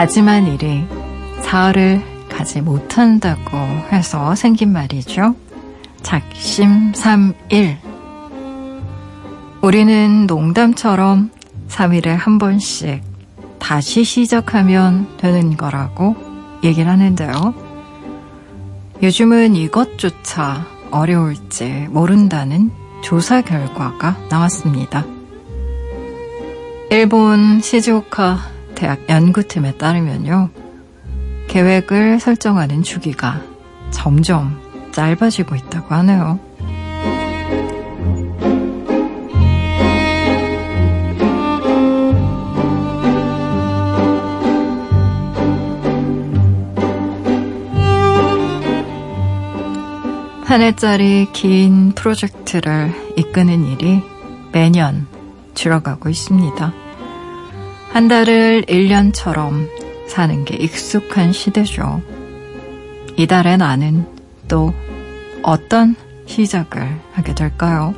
다짐한 일이 사흘을 가지 못한다고 해서 생긴 말이죠. 작심삼일. 우리는 농담처럼 3일에 한 번씩 다시 시작하면 되는 거라고 얘기를 하는데요. 요즘은 이것조차 어려울지 모른다는 조사 결과가 나왔습니다. 일본 시즈오카 대학 연구팀에 따르면요. 계획을 설정하는 주기가 점점 짧아지고 있다고 하네요. 한 해짜리 긴 프로젝트를 이끄는 일이 매년 줄어가고 있습니다. 한 달을 1년처럼 사는 게 익숙한 시대죠. 이달에 나는 또 어떤 시작을 하게 될까요?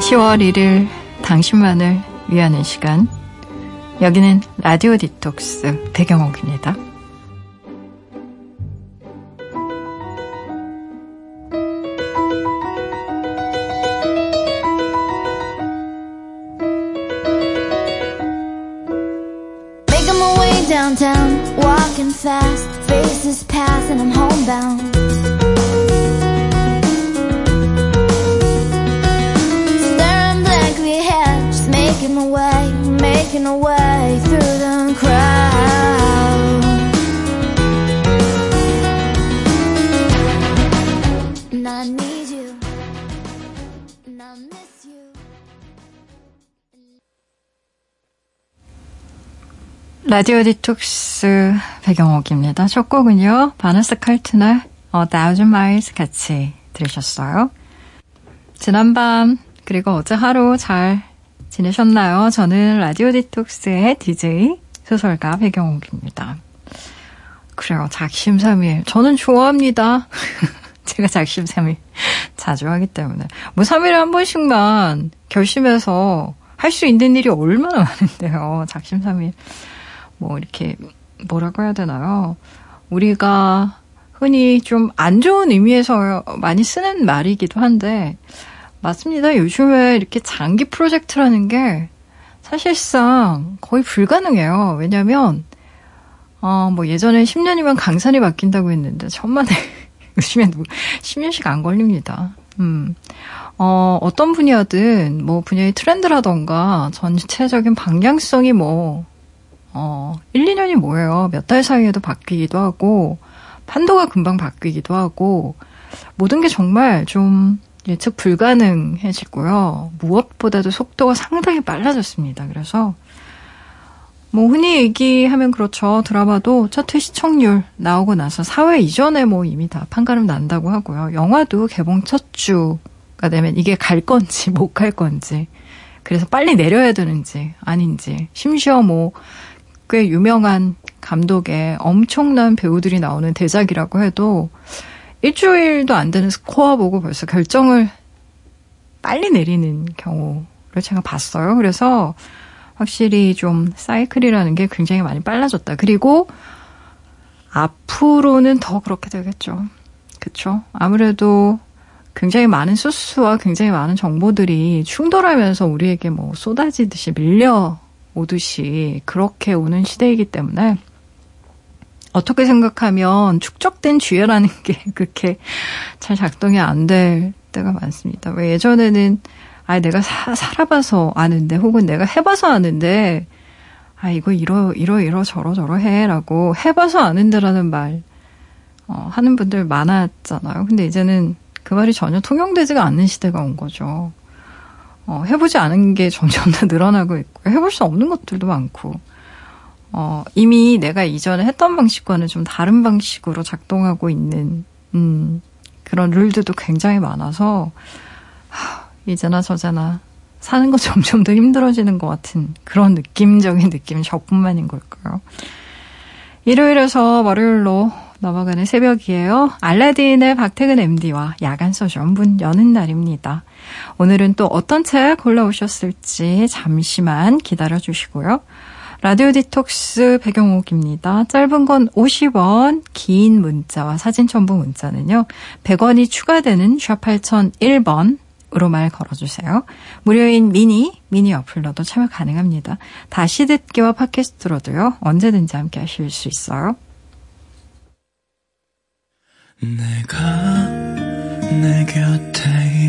10월 1일 당신만을 위하는 시간. 여기는 라디오 디톡스 배경옥입니다. 라디오 디톡스 백영옥입니다. 첫 곡은요, 바네사 칼튼의 어, Thousand Miles 같이 들으셨어요. 지난밤 그리고 어제 하루 잘 지내셨나요? 저는 라디오 디톡스의 DJ 소설가 백영옥입니다. 그래요. 작심삼일. 저는 좋아합니다. 제가 작심삼일 자주 하기 때문에. 뭐 3일에 한 번씩만 결심해서 할 수 있는 일이 얼마나 많은데요. 작심삼일. 뭐 이렇게 뭐라고 해야 되나요? 우리가 흔히 좀 안 좋은 의미에서 많이 쓰는 말이기도 한데 맞습니다. 요즘에 이렇게 장기 프로젝트라는 게 사실상 거의 불가능해요. 왜냐면, 어, 뭐 예전에 10년이면 강산이 바뀐다고 했는데, 천만에, 요즘에 10년씩 안 걸립니다. 음. 어, 어떤 분야든, 뭐 분야의 트렌드라던가 전체적인 방향성이 뭐, 어, 1, 2년이 뭐예요. 몇 달 사이에도 바뀌기도 하고, 판도가 금방 바뀌기도 하고, 모든 게 정말 좀 예측 불가능해지고요. 무엇보다도 속도가 상당히 빨라졌습니다. 그래서 뭐 흔히 얘기하면 그렇죠. 드라마도 첫회 시청률 나오고 나서 4회 이전에 뭐 이미 다 판가름 난다고 하고요. 영화도 개봉 첫 주가 되면 이게 갈 건지 못 갈 건지 그래서 빨리 내려야 되는지 아닌지 심지어 뭐 꽤 유명한 감독의 엄청난 배우들이 나오는 대작이라고 해도 일주일도 안 되는 스코어 보고 벌써 결정을 빨리 내리는 경우를 제가 봤어요. 그래서 확실히 좀 사이클이라는 게 굉장히 많이 빨라졌다. 그리고 앞으로는 더 그렇게 되겠죠. 그쵸? 아무래도 굉장히 많은 소스와 굉장히 많은 정보들이 충돌하면서 우리에게 뭐 쏟아지듯이 밀려 오듯이 그렇게 오는 시대이기 때문에 어떻게 생각하면 축적된 주의라는 게 그렇게 잘 작동이 안 될 때가 많습니다. 왜 예전에는 아 내가 사, 살아봐서 아는데 혹은 내가 해봐서 아는데 아 이거 이러 이러 이러 저러 저러 해라고 해봐서 아는데라는 말 어, 하는 분들 많았잖아요. 근데 이제는 그 말이 전혀 통용되지가 않는 시대가 온 거죠. 어, 해보지 않은 게 점점 더 늘어나고 있고 해볼 수 없는 것들도 많고 어, 이미 내가 이전에 했던 방식과는 좀 다른 방식으로 작동하고 있는, 음, 그런 룰들도 굉장히 많아서, 하, 이제나 저제나 사는 거 점점 더 힘들어지는 것 같은 그런 느낌적인 느낌이 저뿐만인 걸까요? 일요일에서 월요일로 넘어가는 새벽이에요. 알라딘의 박태근 MD와 야간 서점 문 여는 날입니다. 오늘은 또 어떤 책 골라오셨을지 잠시만 기다려 주시고요. 라디오 디톡스 배경옥입니다. 짧은 건 50원, 긴 문자와 사진 첨부 문자는요. 100원이 추가되는 샵 8001번 으로 말 걸어주세요. 무료인 미니, 미니 어플로도 참여 가능합니다. 다시 듣기와 팟캐스트로도요, 언제든지 함께 하실 수 있어요. 내가 내 곁에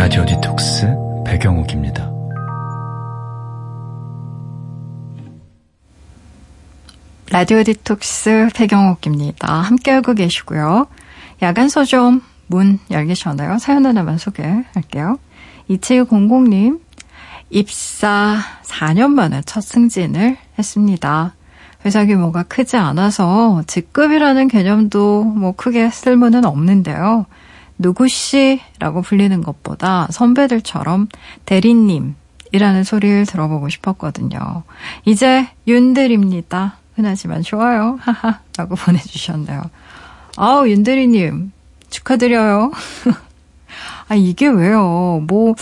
라디오 디톡스 배경옥입니다. 라디오 디톡스 배경옥입니다. 함께하고 계시고요. 야간 서점 문 열기 전에요. 사연 하나만 소개할게요. 2700님, 입사 4년 만에 첫 승진을 했습니다. 회사 규모가 크지 않아서 직급이라는 개념도 뭐 크게 쓸모는 없는데요. 누구씨라고 불리는 것보다 선배들처럼 대리님이라는 소리를 들어보고 싶었거든요. 이제 윤들입니다. 흔하지만 좋아요. 하하. 라고 보내주셨네요. 아우, 윤대리님. 축하드려요. 아, 이게 왜요? 뭐,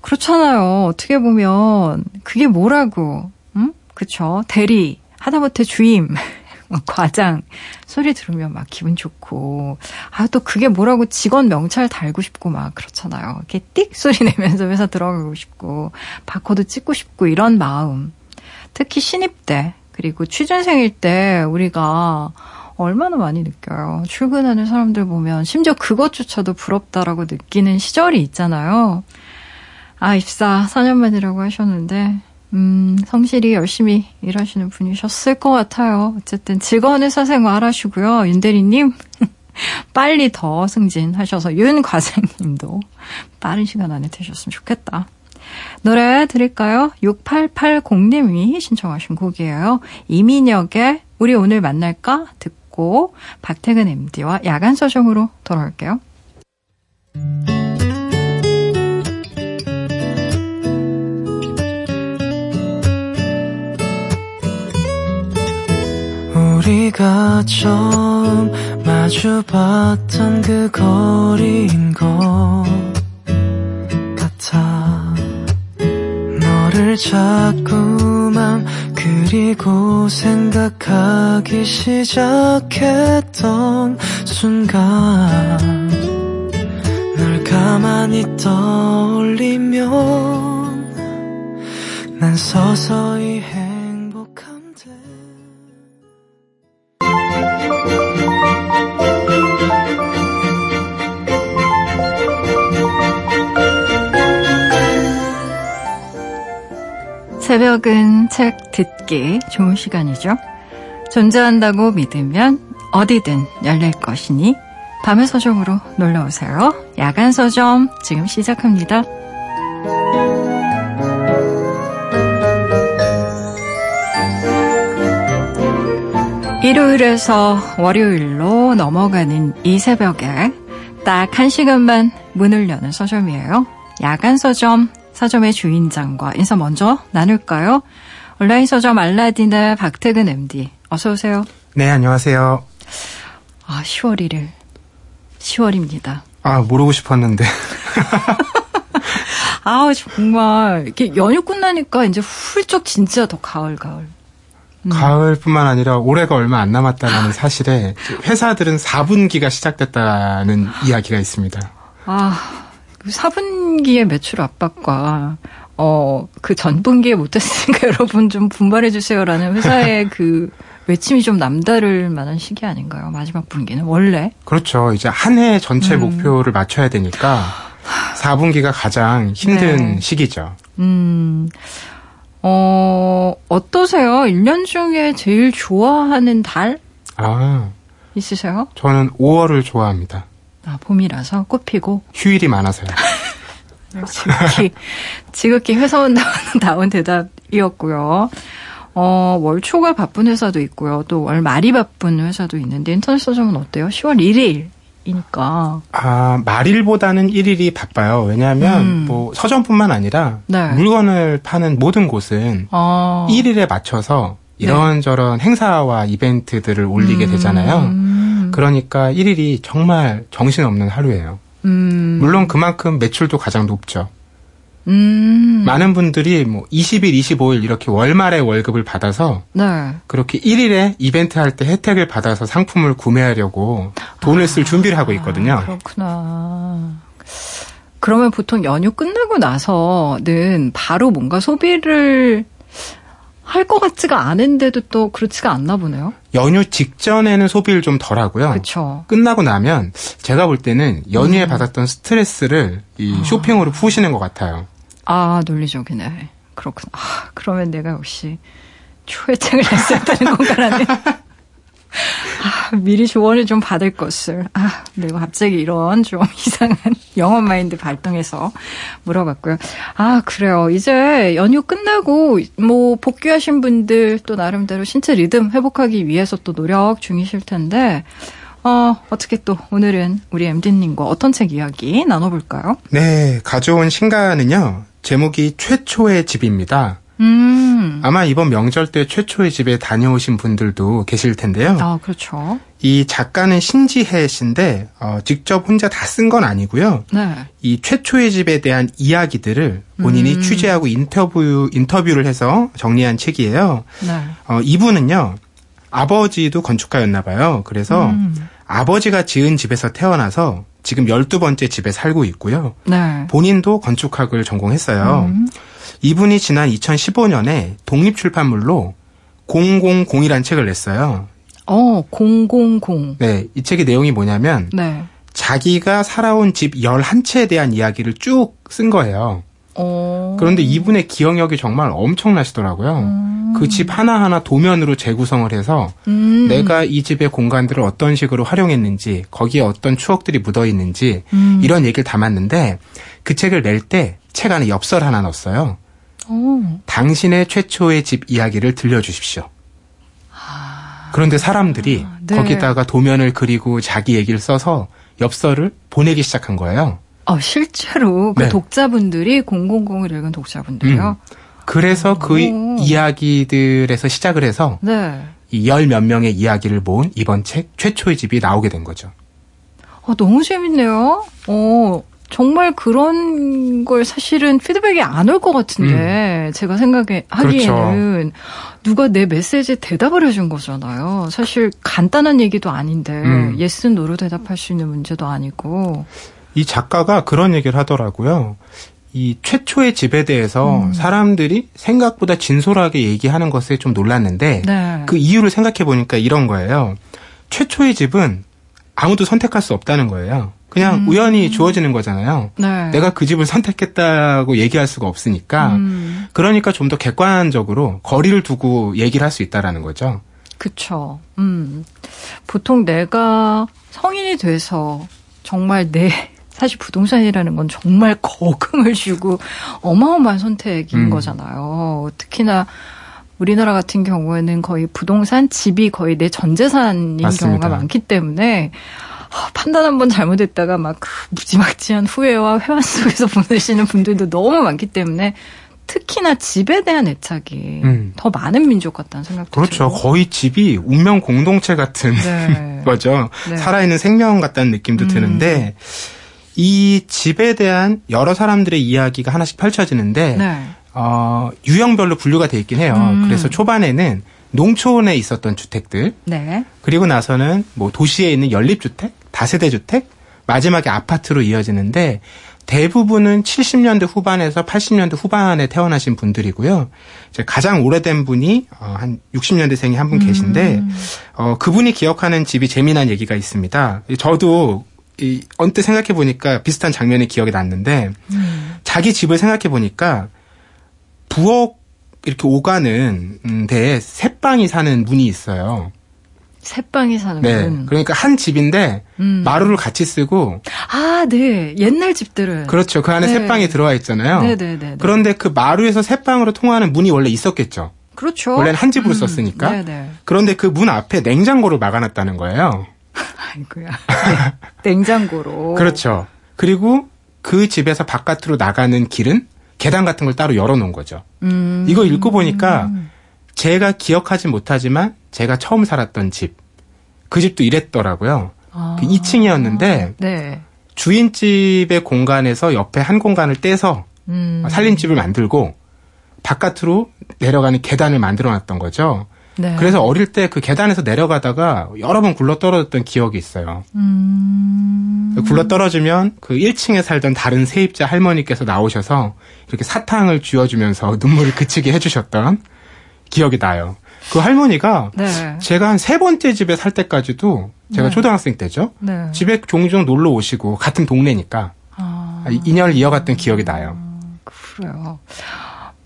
그렇잖아요. 어떻게 보면, 그게 뭐라고, 응? 그쵸? 대리, 하다못해 주임, 과장, 소리 들으면 막 기분 좋고, 아, 또 그게 뭐라고 직원 명찰 달고 싶고 막 그렇잖아요. 이렇게 띡 소리 내면서 회사 들어가고 싶고, 바코드 찍고 싶고, 이런 마음. 특히 신입 때, 그리고 취준생일 때 우리가 얼마나 많이 느껴요. 출근하는 사람들 보면 심지어 그것조차도 부럽다라고 느끼는 시절이 있잖아요. 아, 입사 4년 만이라고 하셨는데, 음, 성실히 열심히 일하시는 분이셨을 것 같아요. 어쨌든 즐거운 회사 생활 하시고요. 윤대리님, 빨리 더 승진하셔서 윤 과장님도 빠른 시간 안에 되셨으면 좋겠다. 노래 드릴까요? 6880님이 신청하신 곡이에요. 이민혁의 우리 오늘 만날까? 듣고 박태근 MD와 야간 서점으로 돌아올게요. 우리가 처음 마주봤던 그 거리인 것 같아. 너를 자꾸만 그리고 생각하기 시작했던 순간 널 가만히 떠올리면 난 서서히 새벽은 책 듣기 좋은 시간이죠. 존재한다고 믿으면 어디든 열릴 것이니 밤의 서점으로 놀러 오세요. 야간 서점 지금 시작합니다. 일요일에서 월요일로 넘어가는 이 새벽에 딱 한 시간만 문을 여는 서점이에요. 야간 서점 서점의 주인장과 인사 먼저 나눌까요? 온라인 서점 알라딘의 박태근 MD. 어서 오세요. 네, 안녕하세요. 아, 10월 1일. 10월입니다. 아, 모르고 싶었는데. 아, 정말 이렇게 연휴 끝나니까 이제 훌쩍 진짜 더 가을 가을. 음. 가을뿐만 아니라 올해가 얼마 안 남았다는 사실에 회사들은 4분기가 시작됐다는 이야기가 있습니다. 아, 4분기의 그 매출 압박과 어, 그 전분기에 못했으니까 여러분 좀 분발해 주세요라는 회사의 그 외침이 좀 남다를 만한 시기 아닌가요? 마지막 분기는 원래? 그렇죠. 이제 한 해 전체 음. 목표를 맞춰야 되니까 4분기가 가장 힘든 네. 시기죠. 음, 어, 어떠세요? 1년 중에 제일 좋아하는 달 아, 있으세요? 저는 5월을 좋아합니다. 아, 봄이라서 꽃 피고 휴일이 많아서요. 지극히 지극히 회사원 다운 대답이었고요. 어, 월 초가 바쁜 회사도 있고요. 또 월 말이 바쁜 회사도 있는데 인터넷 서점은 어때요? 10월 1일 이니까. 아, 말일보다는 1일이 바빠요. 왜냐하면 음. 뭐 서점뿐만 아니라 네. 물건을 파는 모든 곳은 어. 1일에 맞춰서 이런저런 행사와 이벤트들을 올리게 되잖아요. 음. 그러니까 1일이 정말 정신없는 하루예요. 음. 물론 그만큼 매출도 가장 높죠. 음. 많은 분들이 뭐 20일, 25일 이렇게 월말에 월급을 받아서 네. 그렇게 1일에 이벤트 할 때 혜택을 받아서 상품을 구매하려고 돈을 쓸 준비를 하고 있거든요. 아, 그렇구나. 그러면 보통 연휴 끝나고 나서는 바로 뭔가 소비를 할 것 같지가 않은데도 또 그렇지가 않나 보네요. 연휴 직전에는 소비를 좀 덜 하고요. 그렇죠. 끝나고 나면 제가 볼 때는 연휴에 음. 받았던 스트레스를 이 쇼핑으로 푸시는 것 같아요. 아, 논리적이네. 그렇구나. 아, 그러면 내가 역시 초회책을 냈어야 되는 건가라는. 아, 미리 조언을 좀 받을 것을. 아, 내가 갑자기 이런 좀 이상한 영업 마인드 발동해서 물어봤고요. 아, 그래요. 이제 연휴 끝나고 뭐 복귀하신 분들 또 나름대로 신체 리듬 회복하기 위해서 또 노력 중이실 텐데, 어, 어떻게 또 오늘은 우리 MD님과 어떤 책 이야기 나눠볼까요? 네, 가져온 신간은요. 제목이 최초의 집입니다. 음. 아마 이번 명절 때 최초의 집에 다녀오신 분들도 계실 텐데요. 아, 그렇죠. 이 작가는 신지혜 씨인데 어, 직접 혼자 다 쓴 건 아니고요. 네. 이 최초의 집에 대한 이야기들을 본인이 음. 취재하고 인터뷰 인터뷰를 해서 정리한 책이에요. 네. 어, 이분은요 아버지도 건축가였나 봐요. 그래서 음. 아버지가 지은 집에서 태어나서 지금 12번째 집에 살고 있고요. 네. 본인도 건축학을 전공했어요. 음. 이분이 지난 2015년에 독립출판물로 000이라는 책을 냈어요. 어, 000. 네, 이 책의 내용이 뭐냐면 네. 자기가 살아온 집 11채에 대한 이야기를 쭉 쓴 거예요. 어. 그런데 이분의 기억력이 정말 엄청나시더라고요. 음. 그집 하나하나 도면으로 재구성을 해서 음. 내가 이 집의 공간들을 어떤 식으로 활용했는지, 거기에 어떤 추억들이 묻어 있는지, 음. 이런 얘기를 담았는데, 그 책을 낼 때 책 안에 엽서를 하나 넣었어요. 어. 당신의 최초의 집 이야기를 들려주십시오. 그런데 사람들이 네. 거기다가 도면을 그리고 자기 얘기를 써서 엽서를 보내기 시작한 거예요. 어, 실제로 그 네. 독자분들이 000을 읽은 독자분들이요? 그래서 그 오. 이야기들에서 시작을 해서 네. 이열몇 명의 이야기를 모은 이번 책 최초의 집이 나오게 된 거죠. 어, 너무 재밌네요. 어, 정말 그런 걸 사실은 피드백이 안 올 것 같은데, 제가 생각에 하기에는 누가 내 메시지에 대답을 해준 거잖아요. 사실 간단한 얘기도 아닌데, 음. yes, no로 대답할 수 있는 문제도 아니고, 이 작가가 그런 얘기를 하더라고요. 이 최초의 집에 대해서 음. 사람들이 생각보다 진솔하게 얘기하는 것에 좀 놀랐는데 네. 그 이유를 생각해 보니까 이런 거예요. 최초의 집은 아무도 선택할 수 없다는 거예요. 그냥 음. 우연히 주어지는 거잖아요. 네. 내가 그 집을 선택했다고 얘기할 수가 없으니까 음, 그러니까 좀 더 객관적으로 거리를 두고 얘기를 할 수 있다라는 거죠. 그쵸. 음. 보통 내가 성인이 돼서 정말 내, 사실 부동산이라는 건 정말 거금을 주고 어마어마한 선택인 음. 거잖아요. 특히나 우리나라 같은 경우에는 거의 부동산, 집이 거의 내 전 재산인 맞습니다. 경우가 많기 때문에 아, 판단 한 번 잘못했다가 막 그 무지막지한 후회와 회화 속에서 보내시는 분들도 너무 많기 때문에 특히나 집에 대한 애착이 음. 더 많은 민족 같다는 생각도 그렇죠. 들고. 거의 집이 운명 공동체 같은 네. 거죠. 네. 살아있는 생명 같다는 느낌도 음. 드는데 이 집에 대한 여러 사람들의 이야기가 하나씩 펼쳐지는데 네. 어, 유형별로 분류가 돼 있긴 해요. 음. 그래서 초반에는 농촌에 있었던 주택들 네. 그리고 나서는 뭐 도시에 있는 연립주택, 다세대 주택, 마지막에 아파트로 이어지는데 대부분은 70년대 후반에서 80년대 후반에 태어나신 분들이고요. 가장 오래된 분이 어, 한 60년대생이 한 분 계신데 음. 어, 그분이 기억하는 집이 재미난 얘기가 있습니다. 저도 이, 언뜻 생각해 보니까 비슷한 장면이 기억이 났는데 음. 자기 집을 생각해 보니까 부엌에 이렇게 오가는 음, 데에 새빵이 사는 문이 있어요. 새빵이 사는 네. 분. 그러니까 한 집인데 음. 마루를 같이 쓰고 아, 네. 옛날 집들은. 그렇죠. 그 안에 네. 새빵이 들어와 있잖아요. 네 네 네. 그런데 그 마루에서 새빵으로 통하는 문이 원래 있었겠죠. 그렇죠. 원래는 한 집으로 썼으니까. 네 네. 그런데 그 문 앞에 냉장고를 막아놨다는 거예요. 아이고야. 네. 냉장고로. 그렇죠. 그리고 그 집에서 바깥으로 나가는 길은 계단 같은 걸 따로 열어놓은 거죠. 음. 이거 읽고 보니까 제가 기억하지 못하지만 제가 처음 살았던 집, 그 집도 이랬더라고요. 아. 그 2층이었는데 네. 주인집의 공간에서 옆에 한 공간을 떼서 음. 살림집을 만들고 바깥으로 내려가는 계단을 만들어 놨던 거죠. 네. 그래서 어릴 때 그 계단에서 내려가다가 여러 번 굴러 떨어졌던 기억이 있어요. 음. 굴러 떨어지면 그 1층에 살던 다른 세입자 할머니께서 나오셔서 이렇게 사탕을 쥐어주면서 눈물을 그치게 해주셨던 기억이 나요. 그 할머니가 네. 제가 한 세 번째 집에 살 때까지도 제가 네. 초등학생 때죠. 네. 집에 종종 놀러 오시고 같은 동네니까 아. 인연을 이어갔던 기억이 나요. 그래요.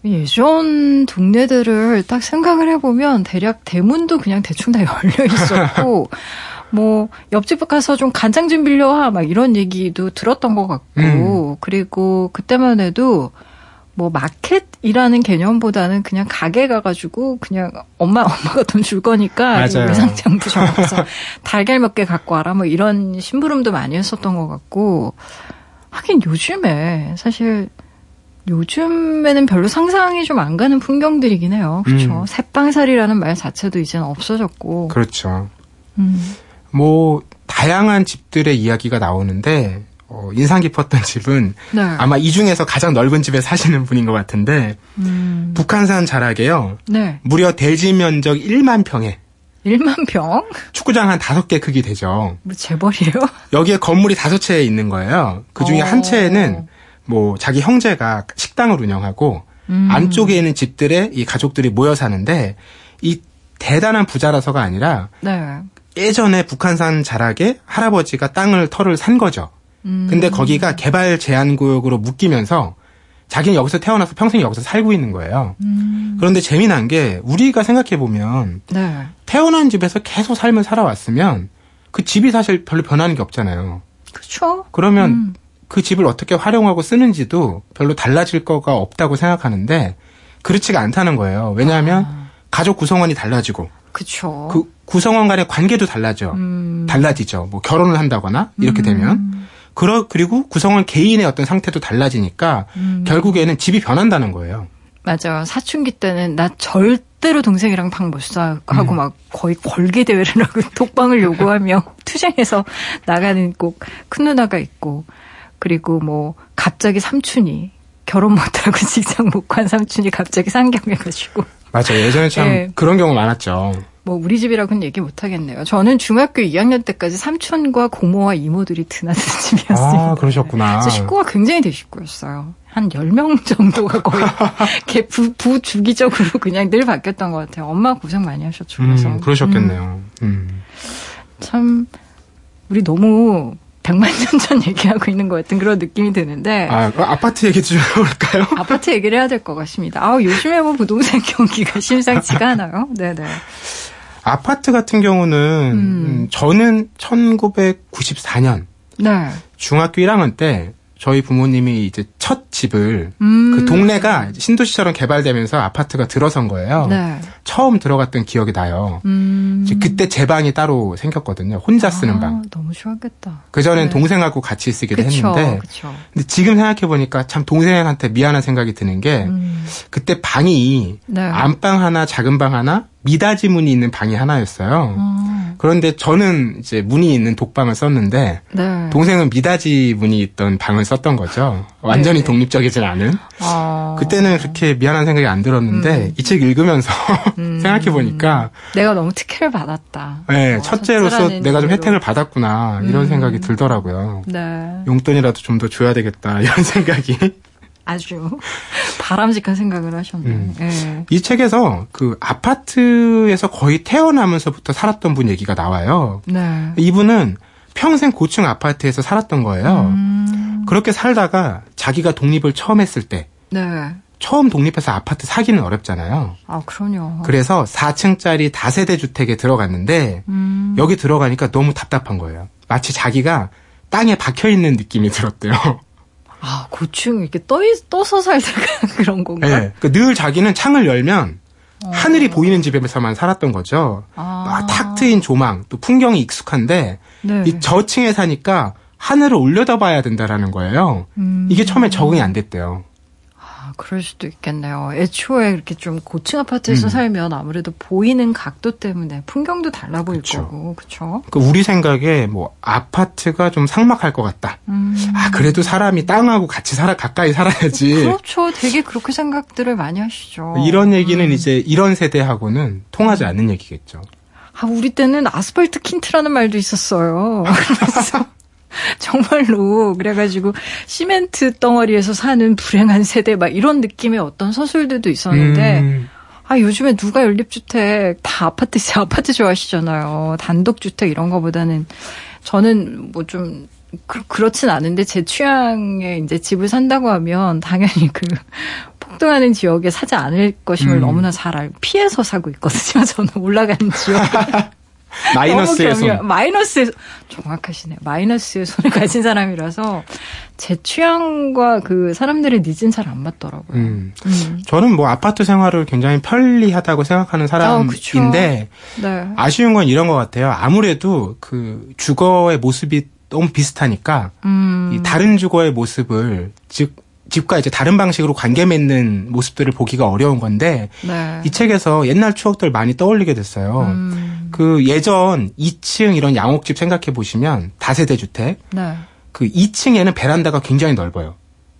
예전 동네들을 딱 생각을 해보면 대략 대문도 그냥 대충 다 열려 있었고, 뭐, 옆집 가서 좀 간장 좀 빌려와, 막 이런 얘기도 들었던 것 같고, 그리고 그때만 해도 뭐 마켓이라는 개념보다는 그냥 가게 가가지고 그냥 엄마 엄마가 돈 줄 거니까. 외상장부 적어서 달걀 몇 개 갖고 와라 뭐 이런 심부름도 많이 했었던 것 같고 하긴 요즘에 사실 요즘에는 별로 상상이 좀 안 가는 풍경들이긴 해요. 그렇죠. 음. 새빵살이라는 말 자체도 이제는 없어졌고. 그렇죠. 음. 뭐 다양한 집들의 이야기가 나오는데 어, 인상 깊었던 집은 네. 아마 이 중에서 가장 넓은 집에 사시는 분인 것 같은데 음. 북한산 자락에요. 네. 무려 대지 면적 1만 평에 1만 평? 축구장 한 다섯 개 크기 되죠. 뭐 재벌이에요? 여기에 건물이 다섯 채 있는 거예요. 그 중에 어. 한 채에는 뭐 자기 형제가 식당을 운영하고 음. 안쪽에 있는 집들에 이 가족들이 모여 사는데 이 대단한 부자라서가 아니라 네. 예전에 북한산 자락에 할아버지가 땅을 터를 산 거죠. 음. 근데 거기가 개발 제한 구역으로 묶이면서 자기는 여기서 태어나서 평생 여기서 살고 있는 거예요. 음. 그런데 재미난 게 우리가 생각해 보면 네. 태어난 집에서 계속 삶을 살아왔으면 그 집이 사실 별로 변하는 게 없잖아요. 그렇죠. 그러면 음. 그 집을 어떻게 활용하고 쓰는지도 별로 달라질 거가 없다고 생각하는데 그렇지가 않다는 거예요. 왜냐하면 아. 가족 구성원이 달라지고 그쵸. 그 구성원 간의 관계도 달라져. 음. 달라지죠. 뭐 결혼을 한다거나 이렇게 되면. 그러, 그리고 구성원 개인의 어떤 상태도 달라지니까 음. 결국에는 집이 변한다는 거예요. 맞아. 사춘기 때는 나 절대로 동생이랑 방못 사. 하고 음. 막 거의 걸개 대회를 하고 독방을 요구하며 투쟁해서 나가는 꼭 큰 누나가 있고. 그리고 뭐 갑자기 삼촌이 결혼 못하고 직장 못 간 삼촌이 갑자기 상경해가지고. 맞아요. 예전에 참 네. 그런 경우 많았죠. 뭐 우리 집이라고는 얘기 못 하겠네요. 저는 중학교 2학년 때까지 삼촌과 고모와 이모들이 드나드는 집이었어요. 아, 그러셨구나. 그래서 식구가 굉장히 대식구였어요. 한 10명 정도가 거의 부, 부주기적으로 그냥 늘 바뀌었던 것 같아요. 엄마 고생 많이 하셨죠. 그래서. 음, 그러셨겠네요. 음. 참, 우리 너무 백만 년 전 얘기하고 있는 것 같은 그런 느낌이 드는데. 아, 그 아파트 얘기 좀 해볼까요? 아파트 얘기를 해야 될 것 같습니다. 아 요즘에 뭐 부동산 경기가 심상치가 않아요. 네네. 아파트 같은 경우는 음. 음, 저는 1994년 네. 중학교 1학년 때 저희 부모님이 이제 첫 집을 음. 그 동네가 신도시처럼 개발되면서 아파트가 들어선 거예요. 네. 처음 들어갔던 기억이 나요. 음. 이제 그때 제 방이 따로 생겼거든요. 혼자 쓰는 아, 방. 너무 좋았겠다. 그전엔 네. 동생하고 같이 쓰기도 그쵸, 했는데 그쵸. 근데 지금 생각해 보니까 참 동생한테 미안한 생각이 드는 게 음. 그때 방이 네. 안방 하나, 작은 방 하나, 미닫이 문이 있는 방이 하나였어요. 아, 그런데 저는 이제 문이 있는 독방을 썼는데 네. 동생은 미닫이 문이 있던 방을 썼던 거죠. 완전히 네. 독립적이진 않은. 아. 그때는 그렇게 미안한 생각이 안 들었는데 음. 이책 읽으면서 생각해 보니까 내가 너무 특혜를 받았다. 네, 어, 첫째로서 내가 좀. 혜택을 받았구나 이런 음. 생각이 들더라고요. 네. 용돈이라도 좀 더 줘야 되겠다 이런 생각이. 아주 바람직한 생각을 하셨네. 음. 예. 이 책에서 그 아파트에서 거의 태어나면서부터 살았던 분 얘기가 나와요. 네. 이분은 평생 고층 아파트에서 살았던 거예요. 음. 그렇게 살다가 자기가 독립을 처음 했을 때 네. 처음 독립해서 아파트 사기는 어렵잖아요. 아, 그럼요. 그래서 4층짜리 다세대 주택에 들어갔는데 음. 여기 들어가니까 너무 답답한 거예요. 마치 자기가 땅에 박혀 있는 느낌이 들었대요. 아, 고충 이렇게 떠, 있- 떠서 살다가 그런 건가? 네. 그늘 자기는 창을 열면 어. 하늘이 보이는 집에서만 살았던 거죠. 아. 아, 탁 트인 조망, 또 풍경이 익숙한데 네. 이 저층에 사니까 하늘을 올려다봐야 된다라는 거예요. 음. 이게 처음에 적응이 안 됐대요. 아, 그럴 수도 있겠네요. 애초에 이렇게 좀 고층 아파트에서 음. 살면 아무래도 보이는 각도 때문에 풍경도 달라 보일 그쵸. 거고, 그쵸? 그 우리 생각에 뭐 아파트가 좀 삭막할 것 같다. 음. 아 그래도 사람이 땅하고 같이 살아 가까이 살아야지. 그렇죠. 되게 그렇게 생각들을 많이 하시죠. 이런 얘기는 음. 이제 이런 세대하고는 통하지 않는 얘기겠죠. 아, 우리 때는 아스팔트 킨트라는 말도 있었어요. 그래서 정말로 그래가지고 시멘트 덩어리에서 사는 불행한 세대 막 이런 느낌의 어떤 서술들도 있었는데 음, 아 요즘에 누가 연립주택 다 아파트 아파트 좋아하시잖아요. 단독주택 이런 거보다는 저는 뭐좀 그렇진 않은데 제 취향에 이제 집을 산다고 하면 당연히 그 폭등하는 지역에 사지 않을 것임을 음. 너무나 잘 알고 피해서 사고 있거든요. 저는 올라가는 지역. 마이너스의 너무 경멸- 손. 마이너스의 손. 정확하시네. 마이너스의 손을 가진 사람이라서 제 취향과 그 사람들의 니즈는 잘 안 맞더라고요. 음. 음. 저는 뭐 아파트 생활을 굉장히 편리하다고 생각하는 아. 사람인데 네. 아쉬운 건 이런 것 같아요. 아무래도 그 주거의 모습이 너무 비슷하니까 음. 이 다른 주거의 모습을 즉 집과 이제 다른 방식으로 관계 맺는 모습들을 보기가 어려운 건데 네. 이 책에서 옛날 추억들 많이 떠올리게 됐어요. 음. 그 예전 2층 이런 양옥집 생각해 보시면 다세대 주택 네. 그 2층에는 베란다가 굉장히 넓어요.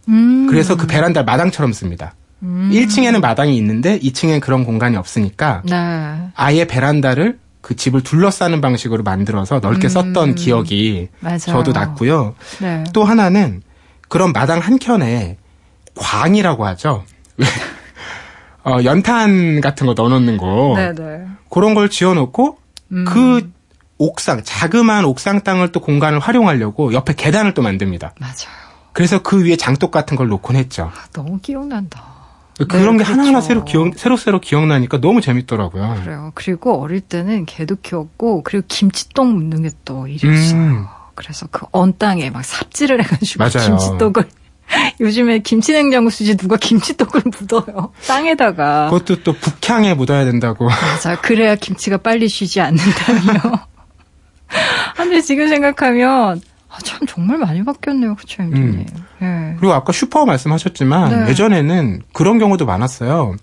음. 그래서 그 베란다 마당처럼 씁니다. 음. 1층에는 마당이 있는데 2층엔 그런 공간이 없으니까 네. 아예 베란다를 그 집을 둘러싸는 방식으로 만들어서 넓게 음. 썼던 기억이 맞아요. 저도 났고요. 네. 또 하나는 그런 마당 한 켠에 광이라고 하죠. 어, 연탄 같은 거 넣어놓는 거. 네, 네. 그런 걸 지어놓고 음. 그 옥상, 자그마한 옥상 땅을 또 공간을 활용하려고 옆에 계단을 또 만듭니다. 맞아요. 그래서 그 위에 장독 같은 걸 놓곤 했죠. 아, 너무 기억난다. 그런 게 그렇죠. 하나하나 새로 기억, 새록새록 기억나니까 너무 재밌더라고요. 그래요. 그리고 어릴 때는 개도 키웠고 그리고 김치떡 묻는 게 또 일이었어요. 음. 그래서 그 언 땅에 막 삽질을 해가지고 맞아요. 김치떡을 요즘에 김치 냉장고 쓰지 누가 김치떡을 묻어요 땅에다가 그것도 또 북향에 묻어야 된다고. 맞아 그래야 김치가 빨리 쉬지 않는다며. 아, 근데 지금 생각하면 아, 참 정말 많이 바뀌었네요, 그쵸, 임준님. 예. 그리고 아까 슈퍼 말씀하셨지만 네. 예전에는 그런 경우도 많았어요.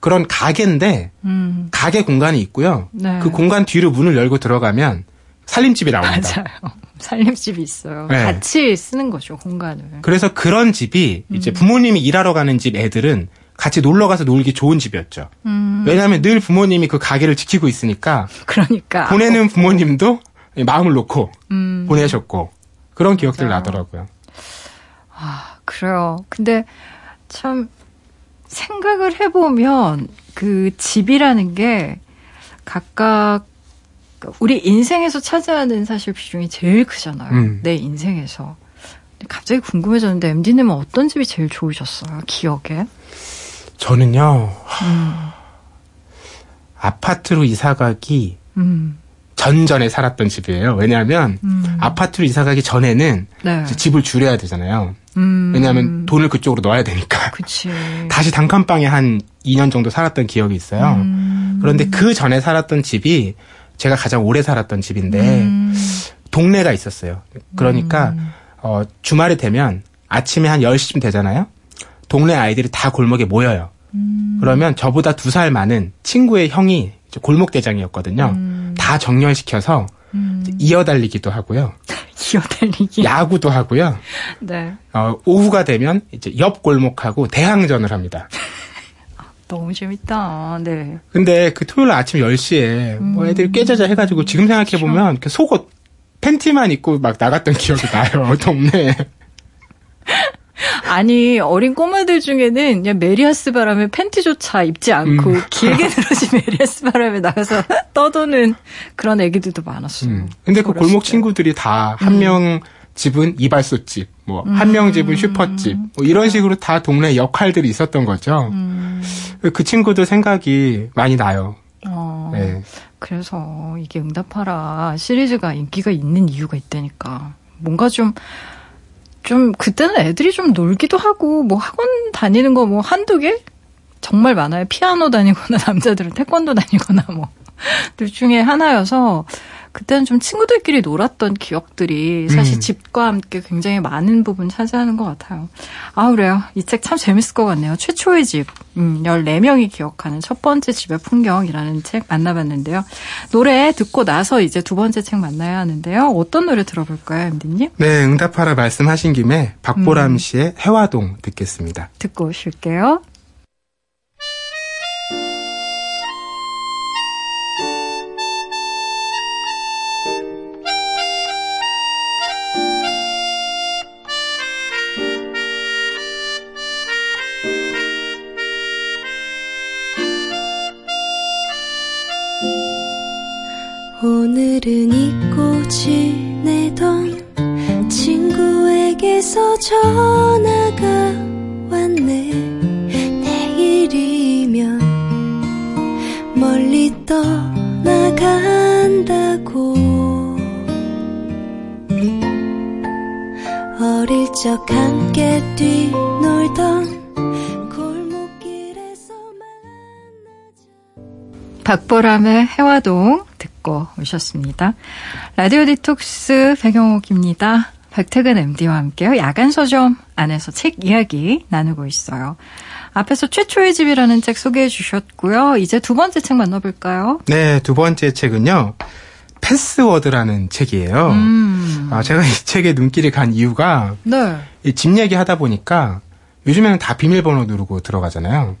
그런 가게인데 음, 가게 공간이 있고요. 네. 그 공간 뒤로 문을 열고 들어가면 살림집이 나옵니다. 맞아요. 살림집이 있어요. 네. 같이 쓰는 거죠, 공간을. 그래서 그런 집이 음. 이제 부모님이 일하러 가는 집 애들은 같이 놀러 가서 놀기 좋은 집이었죠. 음, 왜냐하면 늘 부모님이 그 가게를 지키고 있으니까 그러니까. 보내는 부모님도 마음을 놓고 음, 보내셨고 그런 기억들. 나더라고요. 아, 그래요. 근데 참 생각을 해보면 그 집이라는 게 각각 우리 인생에서 차지하는 사실 비중이 제일 크잖아요. 음. 내 인생에서. 갑자기 궁금해졌는데 MD님은 어떤 집이 제일 좋으셨어요? 기억에? 저는요 음, 아파트로 이사 가기 음, 전전에 살았던 집이에요. 왜냐하면 음. 아파트로 이사 가기 전에는 네. 집을 줄여야 되잖아요. 음, 왜냐하면 돈을 그쪽으로 넣어야 되니까. 그치. 다시 단칸방에 한 2년 정도 살았던 기억이 있어요. 음, 그런데 그 전에 살았던 집이 제가 가장 오래 살았던 집인데 음, 동네가 있었어요. 그러니까 음. 어, 주말이 되면 아침에 한 10시쯤 되잖아요. 동네 아이들이 다 골목에 모여요. 음. 그러면 저보다 두 살 많은 친구의 형이 골목 대장이었거든요. 음. 다 정렬시켜서 음. 이어달리기도 하고요. 기어달리기. 야구도 하고요. 네. 어, 오후가 되면 이제 옆 골목하고 대항전을 합니다. 너무 재밌다. 네. 근데 그 토요일 아침 10시에 뭐 음. 애들이 깨자자 해가지고 지금 생각해보면 그 속옷 팬티만 입고 막 나갔던 기억이 나요. 동네에. 아니 어린 꼬마들 중에는 그냥 메리야스 바람에 팬티조차 입지 않고 음. 길게 늘어진 메리야스 바람에 나가서 떠도는 그런 애기들도 많았어요. 음. 근데 그 골목 때. 친구들이 다 한명 집은 이발소집, 뭐 한명 집은 슈퍼집, 뭐 이런 식으로 다 동네 역할들이 있었던 거죠. 음. 그 친구들 생각이 많이 나요. 어. 네. 그래서 이게 응답하라 시리즈가 인기가 있는 이유가 있다니까. 뭔가 좀, 좀, 그때는 애들이 좀 놀기도 하고, 뭐 학원 다니는 거 뭐 한두 개? 정말 많아요. 피아노 다니거나 남자들은 태권도 다니거나 뭐. 둘 중에 하나여서 그때는 좀 친구들끼리 놀았던 기억들이 사실 음. 집과 함께 굉장히 많은 부분 차지하는 것 같아요. 아, 그래요. 이 책 참 재밌을 것 같네요. 최초의 집. 음, 14명이 기억하는 첫 번째 집의 풍경이라는 책 만나봤는데요. 노래 듣고 나서 이제 두 번째 책 만나야 하는데요. 어떤 노래 들어볼까요, 엠디님? 네, 응답하라 말씀하신 김에 박보람 음. 씨의 해화동 듣겠습니다. 듣고 오실게요. 박보람의 해화동 듣고 오셨습니다. 라디오 디톡스 배경옥입니다. 백태근 MD와 함께요. 야간 서점 안에서 책 이야기 나누고 있어요. 앞에서 최초의 집이라는 책 소개해 주셨고요. 이제 두 번째 책 만나볼까요? 네, 두 번째 책은요. 패스워드라는 책이에요. 음. 아, 제가 이 책에 눈길이 간 이유가 네. 이집 얘기 하다 보니까 요즘에는 다 비밀번호 누르고 들어가잖아요.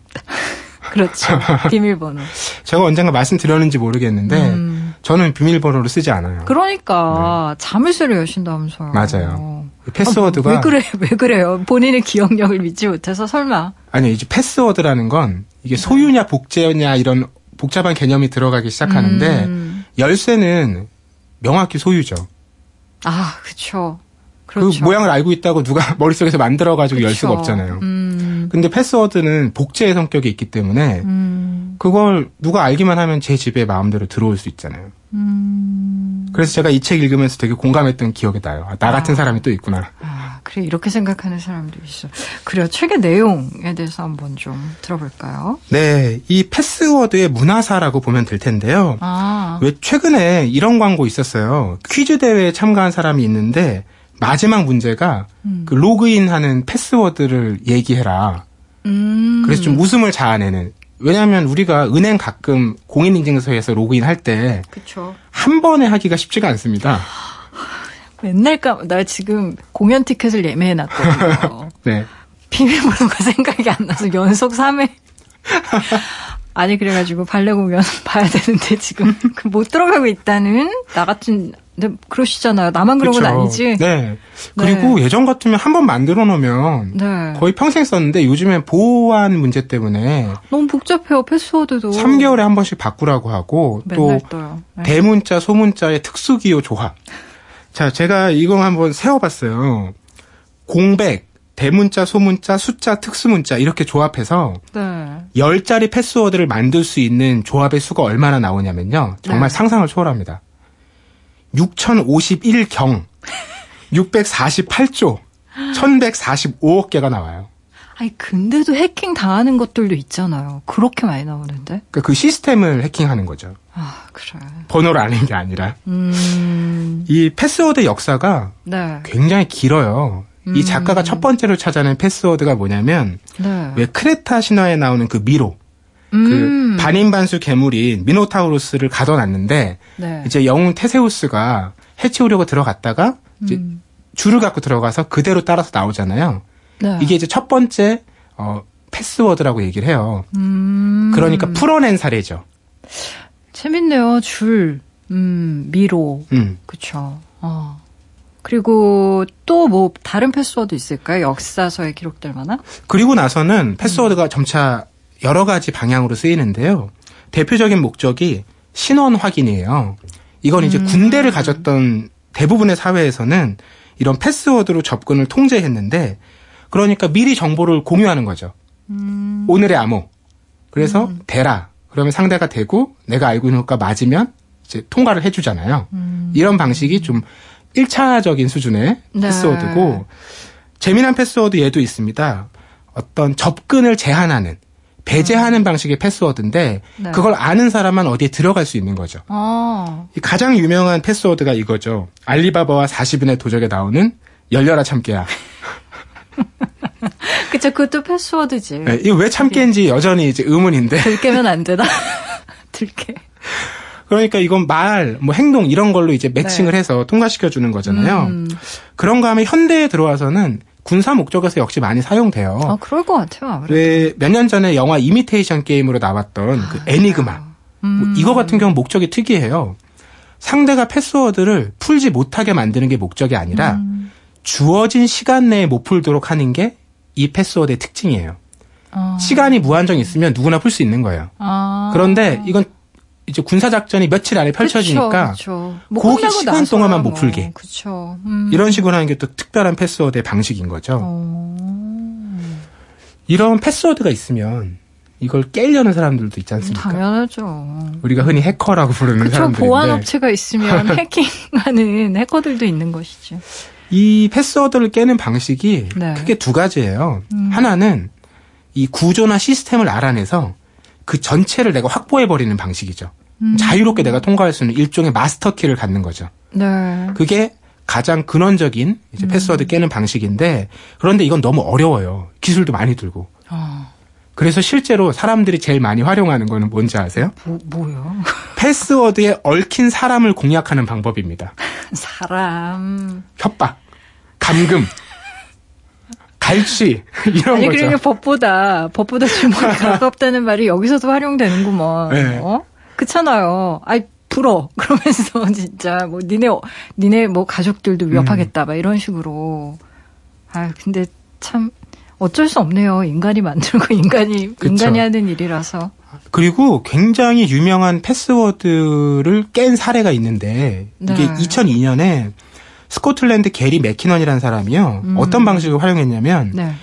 그렇죠. 비밀번호. 제가 언젠가 말씀드렸는지 모르겠는데 음. 저는 비밀번호를 쓰지 않아요. 그러니까 자물쇠를 여신다면서요. 맞아요. 이 패스워드가 아, 왜 그래? 왜 그래요? 본인의 기억력을 믿지 못해서 설마. 아니 이제 패스워드라는 건 이게 소유냐 복제냐 이런 복잡한 개념이 들어가기 시작하는데 음. 열쇠는 명확히 소유죠. 아, 그렇죠. 그 그렇죠. 모양을 알고 있다고 누가 머릿속에서 만들어가지고 열 수가 그쵸. 없잖아요. 음. 근데 패스워드는 복제의 성격이 있기 때문에 음. 그걸 누가 알기만 하면 제 집에 마음대로 들어올 수 있잖아요. 음. 그래서 제가 이 책 읽으면서 되게 공감했던 기억이 나요. 아, 나 같은 사람이 또 있구나. 아, 그래. 이렇게 생각하는 사람도 있어. 그래요. 책의 내용에 대해서 한번 좀 들어볼까요? 네, 이 패스워드의 문화사라고 보면 될 텐데요. 아. 왜 최근에 이런 광고 있었어요. 퀴즈 대회에 참가한 사람이 있는데 마지막 문제가 음. 그 로그인하는 패스워드를 얘기해라. 음. 그래서 좀 웃음을 자아내는. 왜냐하면 우리가 은행 가끔 공인인증서에서 로그인할 때 한. 번에 하기가 쉽지가 않습니다. 맨날 까, 나 지금 공연 티켓을 예매해 놨거든요. 네. 비밀번호가 생각이 안 나서 연속 3회. 아니, 그래가지고 발레 공연 봐야 되는데 지금 그못 들어가고 있다는 나 같은, 근데 그러시잖아요. 나만 그런 건 그쵸. 아니지. 네. 그리고 예전 같으면 한 번 만들어 놓으면 네. 거의 평생 썼는데 요즘엔 보안 문제 때문에 너무 복잡해요, 패스워드도. 3개월에 한 번씩 바꾸라고 하고 또. 네. 대문자, 소문자의 특수 기호 조합. 자, 제가 이거 한번 세워봤어요. 공백, 대문자, 소문자, 숫자, 특수문자 이렇게 조합해서 네. 10자리 패스워드를 만들 수 있는 조합의 수가 얼마나 나오냐면요. 정말 네. 상상을 초월합니다. 6051경, 648조, 1145억 개가 나와요. 아니, 근데도 해킹 당하는 것들도 있잖아요. 그렇게 많이 나오는데. 그러니까 그 시스템을 해킹하는 거죠. 아, 그래. 번호를 아는 게 아니라. 음, 이 패스워드 역사가 네. 굉장히 길어요. 이 음. 작가가 첫 번째로 찾아낸 패스워드가 뭐냐면 네. 왜 크레타 신화에 나오는 그 미로 음. 그 반인반수 괴물인 미노타우로스를 가둬놨는데 네. 이제 영웅 테세우스가 해치우려고 들어갔다가 이제 음. 줄을 갖고 들어가서 그대로 따라서 나오잖아요. 네. 이게 이제 첫 번째 어, 패스워드라고 얘기를 해요. 음. 그러니까 풀어낸 사례죠. 재밌네요. 줄, 음, 미로. 음. 그쵸. 어. 그리고 또 뭐 다른 패스워드 있을까요? 역사서에 기록될 만한? 그리고 나서는 음. 패스워드가 점차 여러 가지 방향으로 쓰이는데요. 대표적인 목적이 신원 확인이에요. 이건 이제 음. 군대를 가졌던 대부분의 사회에서는 이런 패스워드로 접근을 통제했는데 그러니까 미리 정보를 공유하는 거죠. 오늘의 암호. 그래서 대라. 그러면 상대가 되고 내가 알고 있는 것과 맞으면 이제 통과를 해주잖아요. 이런 방식이 좀 1차적인 수준의 네. 패스워드고 재미난 패스워드 예도 있습니다. 어떤 접근을 제한하는 배제하는 방식의 패스워드인데 네. 그걸 아는 사람만 어디에 들어갈 수 있는 거죠. 어. 이 가장 유명한 패스워드가 이거죠. 알리바바와 40인의 도적에 나오는 열려라 참깨야. 그쵸, 그것도 패스워드지. 네, 이거 왜 참깨인지 여전히 이제 의문인데. 들깨면 안 되나? 들깨. 그러니까 이건 말, 뭐 행동 이런 걸로 이제 매칭을 네. 해서 통과시켜 주는 거잖아요. 음. 그런가 하면 현대에 들어와서는 군사 목적에서 역시 많이 사용돼요. 아, 그럴 것 같아요. 왜 몇 년 전에 영화 이미테이션 게임으로 나왔던 그 애니그마. 뭐 이거 같은 경우 는 목적이 특이해요. 상대가 패스워드를 풀지 못하게 만드는 게 목적이 아니라 주어진 시간 내에 못 풀도록 하는 게 이 패스워드의 특징이에요. 어. 시간이 무한정 있으면 누구나 풀 수 있는 거예요. 아. 그런데 이건 이제 군사 작전이 며칠 안에 펼쳐지니까 그쵸, 그쵸. 끝나고 시간 동안만 못 뭐. 풀게. 음. 이런 식으로 하는 게 또 특별한 패스워드의 방식인 거죠. 어. 이런 패스워드가 있으면 이걸 깨려는 사람들도 있지 않습니까? 당연하죠. 우리가 흔히 해커라고 부르는 그쵸, 사람들인데 보안 업체가 있으면 해킹하는 해커들도 있는 것이죠. 이 패스워드를 깨는 방식이 네. 크게 두 가지예요. 음. 하나는 이 구조나 시스템을 알아내서 그 전체를 내가 확보해 버리는 방식이죠. 음. 자유롭게 내가 통과할 수 있는 일종의 마스터 키를 갖는 거죠. 네. 그게 가장 근원적인 음. 이제 패스워드 깨는 방식인데 그런데 이건 너무 어려워요. 기술도 많이 들고. 어. 그래서 실제로 사람들이 제일 많이 활용하는 거는 뭔지 아세요? 뭐, 뭐요? 패스워드에 얽힌 사람을 공략하는 방법입니다. 사람. 협박, 감금, 갈취 이런 아니, 거죠. 그러니까 법보다, 법보다 주먹이 가깝다는 말이 여기서도 활용되는구먼. 네. 어? 그렇잖아요. 아이, 불어. 그러면서 진짜, 뭐, 니네, 어- 니네 뭐 가족들도 위협하겠다. 막 이런 식으로. 아 근데 참, 어쩔 수 없네요. 인간이 만들고 인간이, 그쵸. 인간이 하는 일이라서. 그리고 굉장히 유명한 패스워드를 깬 사례가 있는데 이게 네. 2002년에 스코틀랜드 게리 맥키넌이라는 사람이요. 음. 어떤 방식을 활용했냐면 네.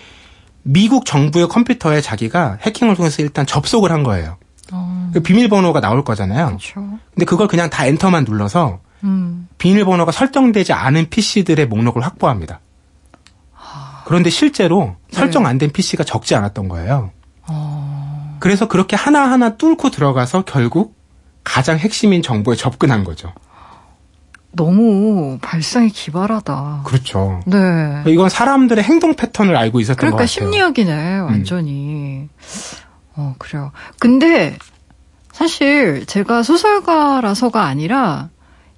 미국 정부의 컴퓨터에 자기가 해킹을 통해서 일단 접속을 한 거예요. 어, 그 비밀번호가 나올 거잖아요. 그렇죠. 근데 그걸 그냥 다 엔터만 눌러서 음. 비밀번호가 설정되지 않은 PC들의 목록을 확보합니다. 그런데 실제로 네. 설정 안 된 PC가 적지 않았던 거예요. 어, 그래서 그렇게 하나하나 뚫고 들어가서 결국 가장 핵심인 정보에 접근한 거죠. 너무 발상이 기발하다. 그렇죠. 네. 이건 사람들의 행동 패턴을 알고 있었던 그러니까 것 같아요. 음. 심리학이네, 완전히. 어, 그래요. 근데, 사실, 제가 소설가라서가 아니라,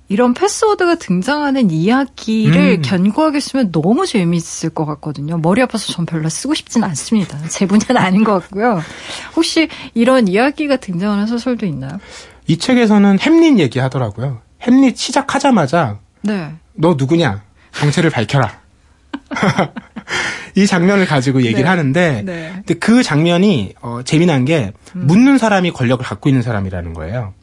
이런 패스워드가 등장하는 이야기를 음. 견고하게 쓰면 너무 재미있을 것 같거든요. 머리 아파서 전 별로 쓰고 싶진 않습니다. 제 분야는 아닌 것 같고요. 혹시 이런 이야기가 등장하는 소설도 있나요? 이 책에서는 햄릿 얘기하더라고요. 햄릿 시작하자마자 네. 너 누구냐? 정체를 밝혀라. 이 장면을 가지고 얘기를 네. 하는데 네. 근데 그 장면이 어, 재미난 게 묻는 사람이 권력을 갖고 있는 사람이라는 거예요.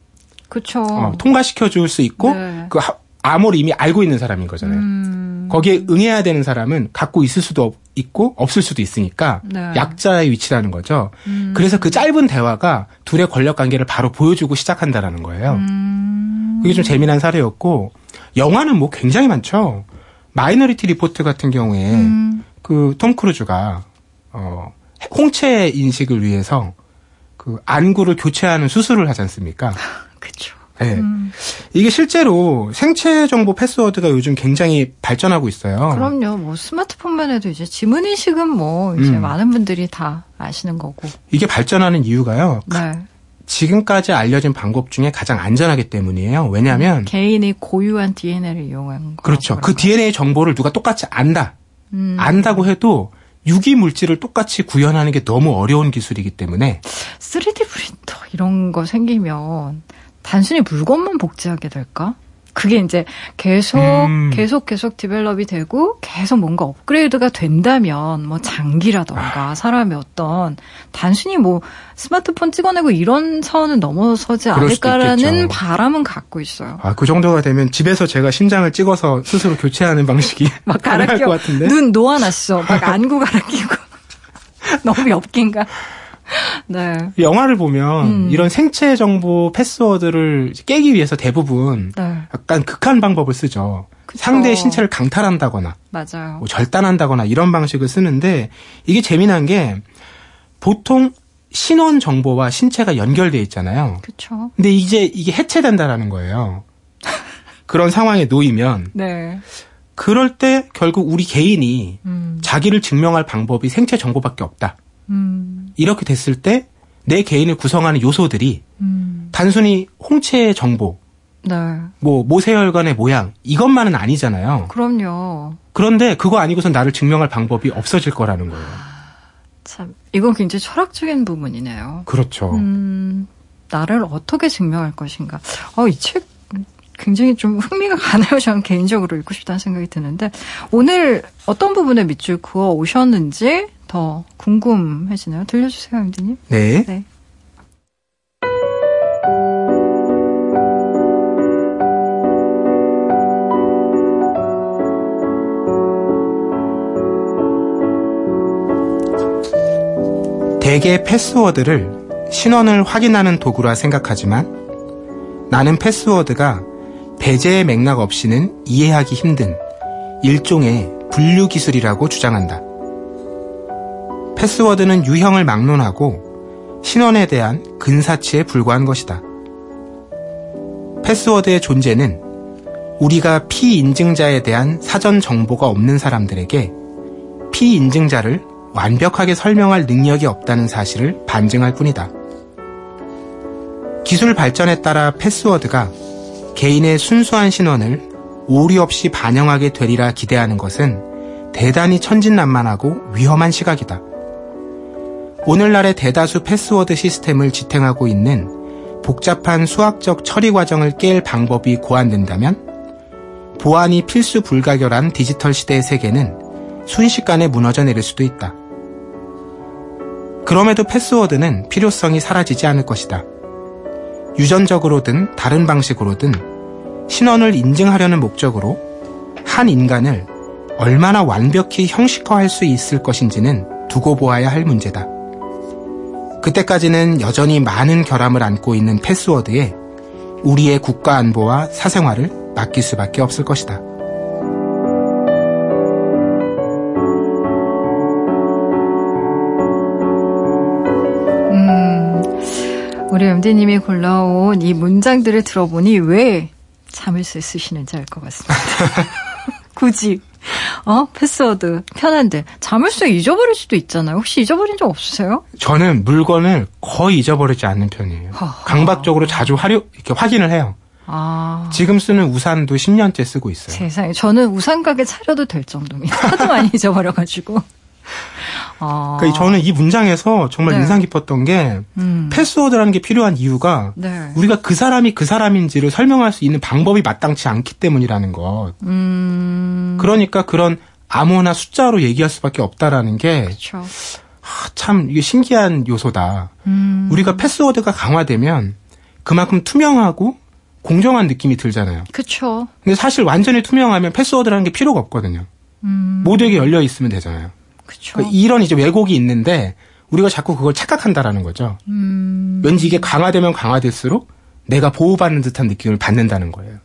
그쵸. 어, 통과시켜 줄 수 있고 네. 그 하- 암호를 이미 알고 있는 사람인 거잖아요. 음, 거기에 응해야 되는 사람은 갖고 있을 수도 없- 있고 없을 수도 있으니까 네. 약자의 위치라는 거죠. 음. 그래서 그 짧은 대화가 둘의 권력 관계를 바로 보여주고 시작한다라는 거예요. 음, 그게 좀 재미난 사례였고 영화는 뭐 굉장히 많죠. 마이너리티 리포트 같은 경우에 음, 그 톰 크루즈가 어 홍채 인식을 위해서 그 안구를 교체하는 수술을 하지 않습니까? 그쵸. 네. 음. 이게 실제로 생체 정보 패스워드가 요즘 굉장히 발전하고 있어요. 그럼요. 뭐 스마트폰만 해도 이제 지문 인식은 뭐 이제 음. 많은 분들이 다 아시는 거고. 이게 발전하는 이유가요. 네. 지금까지 알려진 방법 중에 가장 안전하기 때문이에요. 왜냐하면 개인의 고유한 DNA를 이용한 거. 그렇죠. 그 DNA 정보를 누가 똑같이 안다. 음. 안다고 해도 유기 물질을 똑같이 구현하는 게 너무 어려운 기술이기 때문에 3D 프린터 이런 거 생기면 단순히 물건만 복제하게 될까? 그게 이제 계속 음. 계속 계속 디벨롭이 되고 계속 뭔가 업그레이드가 된다면 뭐 장기라던가 사람의 어떤 단순히 뭐 스마트폰 찍어내고 이런 선은 넘어서지 않을까라는. 바람은 갖고 있어요. 아, 그 정도가 되면 집에서 제가 심장을 찍어서 스스로 교체하는 방식이 막 가능할 갈아 것 같은데. 눈 놓아놨어. 막 안구 갈아 끼고 너무 엽긴가. 네. 영화를 보면 음. 이런 생체 정보 패스워드를 깨기 위해서 대부분 네. 약간 극한 방법을 쓰죠. 그쵸. 상대의 신체를 강탈한다거나 맞아요. 뭐 절단한다거나 이런 방식을 쓰는데 이게 재미난 게 보통 신원 정보와 신체가 연결돼 있잖아요. 그렇죠. 근데 이제 이게 해체된다라는 거예요. 그런 상황에 놓이면 네. 그럴 때 결국 우리 개인이 음. 자기를 증명할 방법이 생체 정보밖에 없다. 음. 이렇게 됐을 때 내 개인을 구성하는 요소들이 음. 단순히 홍채의 정보, 네. 뭐 모세혈관의 모양 이것만은 아니잖아요. 그럼요. 그런데 그거 아니고선 나를 증명할 방법이 없어질 거라는 거예요. 참 이건 굉장히 철학적인 부분이네요. 그렇죠. 음, 나를 어떻게 증명할 것인가. 어, 이 책 굉장히 좀 흥미가 가네요. 저는 개인적으로 읽고 싶다는 생각이 드는데 오늘 어떤 부분에 밑줄 그어 오셨는지 더 궁금해지네요. 들려주세요, 임디님. 네. 네. 대개 패스워드를 신원을 확인하는 도구라 생각하지만 나는 패스워드가 배제의 맥락 없이는 이해하기 힘든 일종의 분류 기술이라고 주장한다. 패스워드는 유형을 막론하고 신원에 대한 근사치에 불과한 것이다. 패스워드의 존재는 우리가 피인증자에 대한 사전 정보가 없는 사람들에게 피인증자를 완벽하게 설명할 능력이 없다는 사실을 반증할 뿐이다. 기술 발전에 따라 패스워드가 개인의 순수한 신원을 오류 없이 반영하게 되리라 기대하는 것은 대단히 천진난만하고 위험한 시각이다. 오늘날의 대다수 패스워드 시스템을 지탱하고 있는 복잡한 수학적 처리 과정을 깰 방법이 고안된다면 보안이 필수 불가결한 디지털 시대의 세계는 순식간에 무너져 내릴 수도 있다. 그럼에도 패스워드는 필요성이 사라지지 않을 것이다. 유전적으로든 다른 방식으로든 신원을 인증하려는 목적으로 한 인간을 얼마나 완벽히 형식화할 수 있을 것인지는 두고 보아야 할 문제다. 그때까지는 여전히 많은 결함을 안고 있는 패스워드에 우리의 국가 안보와 사생활을 맡길 수밖에 없을 것이다. 음, 우리 MD님이 골라온 이 문장들을 들어보니 왜 자물쇠 쓰시는지 알 것 같습니다. 굳이. 어? 패스워드. 편한데. 자물쇠 잊어버릴 수도 있잖아요. 혹시 잊어버린 적 없으세요? 저는 물건을 거의 잊어버리지 않는 편이에요. 허허. 강박적으로 자주 활용, 이렇게 확인을 해요. 아. 지금 쓰는 우산도 10년째 쓰고 있어요. 세상에. 저는 우산 가게 차려도 될 정도입니다. 하도 많이 잊어버려가지고. 아. 그러니까 저는 이 문장에서 정말 네. 인상 깊었던 게 음. 패스워드라는 게 필요한 이유가 네. 우리가 그 사람이 그 사람인지를 설명할 수 있는 방법이 마땅치 않기 때문이라는 것. 음. 그러니까 그런 암호나 숫자로 얘기할 수밖에 없다라는 게 그렇죠. 참 이게 신기한 요소다. 음. 우리가 패스워드가 강화되면 그만큼 투명하고 공정한 느낌이 들잖아요. 그렇죠. 근데 사실 완전히 투명하면 패스워드라는 게 필요가 없거든요. 음. 모두에게 열려 있으면 되잖아요. 그렇죠. 그러니까 이런 이제 왜곡이 있는데 우리가 자꾸 그걸 착각한다라는 거죠. 음. 왠지 이게 강화되면 강화될수록 내가 보호받는 듯한 느낌을 받는다는 거예요.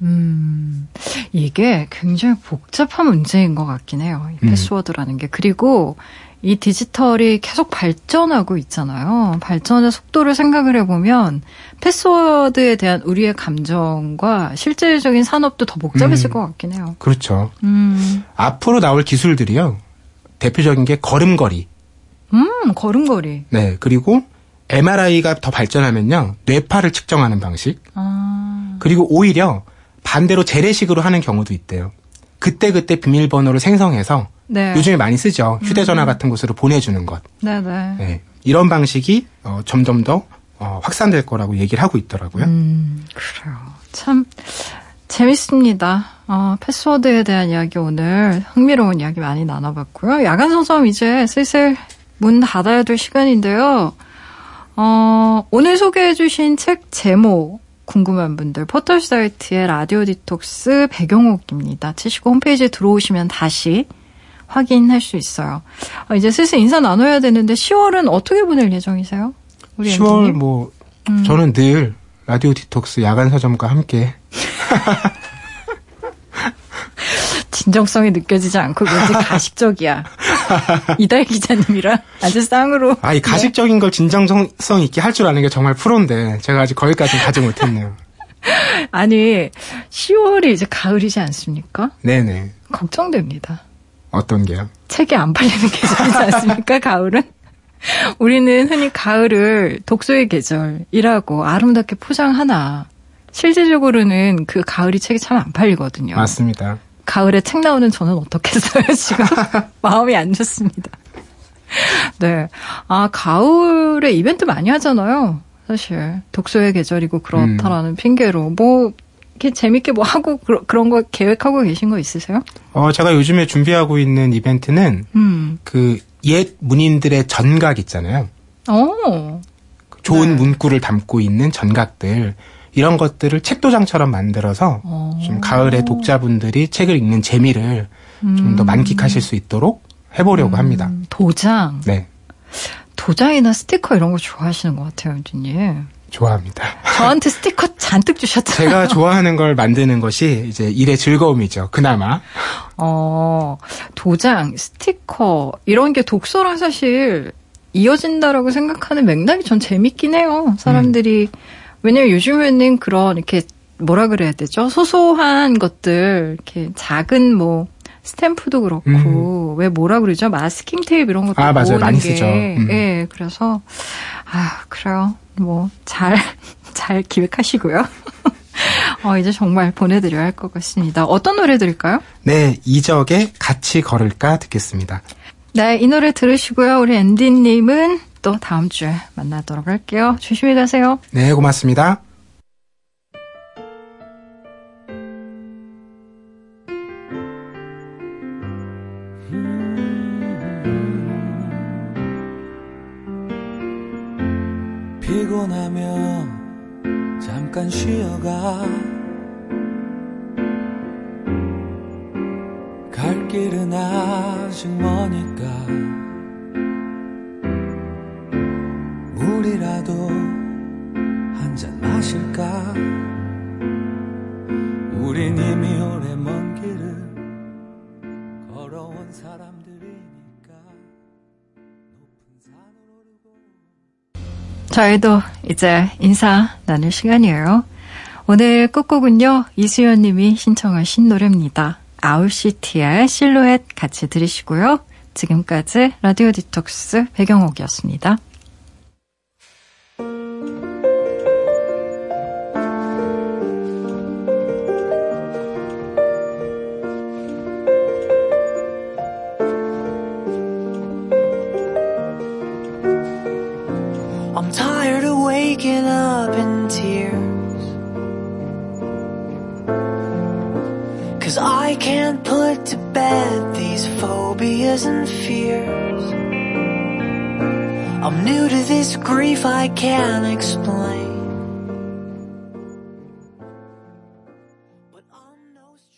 음, 이게 굉장히 복잡한 문제인 것 같긴 해요. 이 음. 패스워드라는 게. 그리고 이 디지털이 계속 발전하고 있잖아요. 발전의 속도를 생각을 해보면 패스워드에 대한 우리의 감정과 실질적인 산업도 더 복잡해질 음. 것 같긴 해요. 그렇죠. 음, 앞으로 나올 기술들이요. 대표적인 게 걸음걸이. 음, 걸음걸이. 네. 그리고 MRI가 더 발전하면요. 뇌파를 측정하는 방식. 아, 그리고 오히려 반대로 재래식으로 하는 경우도 있대요. 그때그때 비밀번호를 생성해서 네. 요즘에 많이 쓰죠. 휴대전화 같은 곳으로 보내주는 것. 네네. 네. 이런 방식이 어, 점점 더 어, 확산될 거라고 얘기를 하고 있더라고요. 음, 그래요. 참, 재밌습니다. 어, 패스워드에 대한 이야기 오늘 흥미로운 이야기 많이 나눠봤고요. 야간 서점 이제 슬슬 문 닫아야 될 시간인데요. 어, 오늘 소개해주신 책 제목 궁금한 분들 포털 사이트의 라디오 디톡스 백영옥입니다. 치시고 홈페이지에 들어오시면 다시 확인할 수 있어요. 어, 이제 슬슬 인사 나눠야 되는데 10월은 어떻게 보낼 예정이세요? 우리 10월 MD님? 뭐 음. 저는 늘 라디오 디톡스 야간 서점과 함께 진정성이 느껴지지 않고 왠지 가식적이야. 이달 기자님이랑 아주 쌍으로. 아 이 가식적인 걸 진정성 있게 할 줄 아는 게 정말 프로인데 제가 아직 거기까지는 가지 못했네요. 아니 10월이 이제 가을이지 않습니까? 네네. 걱정됩니다. 어떤 게요? 책이 안 팔리는 계절이지 않습니까? 가을은? 우리는 흔히 가을을 독서의 계절이라고 아름답게 포장하나 실질적으로는 그 가을이 책이 참 안 팔리거든요. 맞습니다. 가을에 책 나오는 저는 어떻겠어요, 지금? 마음이 안 좋습니다. 네. 아, 가을에 이벤트 많이 하잖아요. 사실. 독서의 계절이고 그렇다라는 핑계로. 뭐, 이렇게 재밌게 뭐 하고, 그런 거 계획하고 계신 거 있으세요? 어 제가 요즘에 준비하고 있는 이벤트는 음. 그옛 문인들의 전각 있잖아요. 어. 좋은 네. 문구를 담고 있는 전각들 이런 것들을 책도장처럼 만들어서 어. 좀 가을에 독자분들이 책을 읽는 재미를 좀더 만끽하실 수 있도록 해보려고 합니다. 음, 도장. 네, 도장이나 스티커 이런 거 좋아하시는 것 같아요, 윤진님. 좋아합니다. 저한테 스티커 잔뜩 주셨잖아요. 제가 좋아하는 걸 만드는 것이 이제 일의 즐거움이죠. 그나마. 어, 도장, 스티커, 이런 게 독서랑 사실 이어진다라고 생각하는 맥락이 전 재밌긴 해요. 사람들이. 왜냐면 요즘에는 그런, 이렇게, 뭐라 그래야 되죠? 소소한 것들, 이렇게 작은 뭐, 스탬프도 그렇고, 왜 뭐라 그러죠? 마스킹 테이프 이런 것도 음. 아, 맞아요. 많이 게, 쓰죠. 음. 예, 그래서, 아, 그래요. 뭐, 잘, 잘 기획하시고요. 어, 이제 정말 보내드려야 할 것 같습니다. 어떤 노래 들을까요? 네, 이적의 같이 걸을까 듣겠습니다. 네, 이 노래 들으시고요. 우리 앤디님은 또 다음 주에 만나도록 할게요. 조심히 가세요. 네, 고맙습니다. 피곤하면 잠깐 쉬어가 갈 길은 아직 머니까 저희도 이제 인사 나눌 시간이에요. 오늘 끝곡은요, 이수연 님이 신청하신 노래입니다. 아울시티의 실루엣 같이 들으시고요. 지금까지 라디오 디톡스 배경옥이었습니다. Can't put to bed these phobias and fears. I'm new to this grief I can't explain.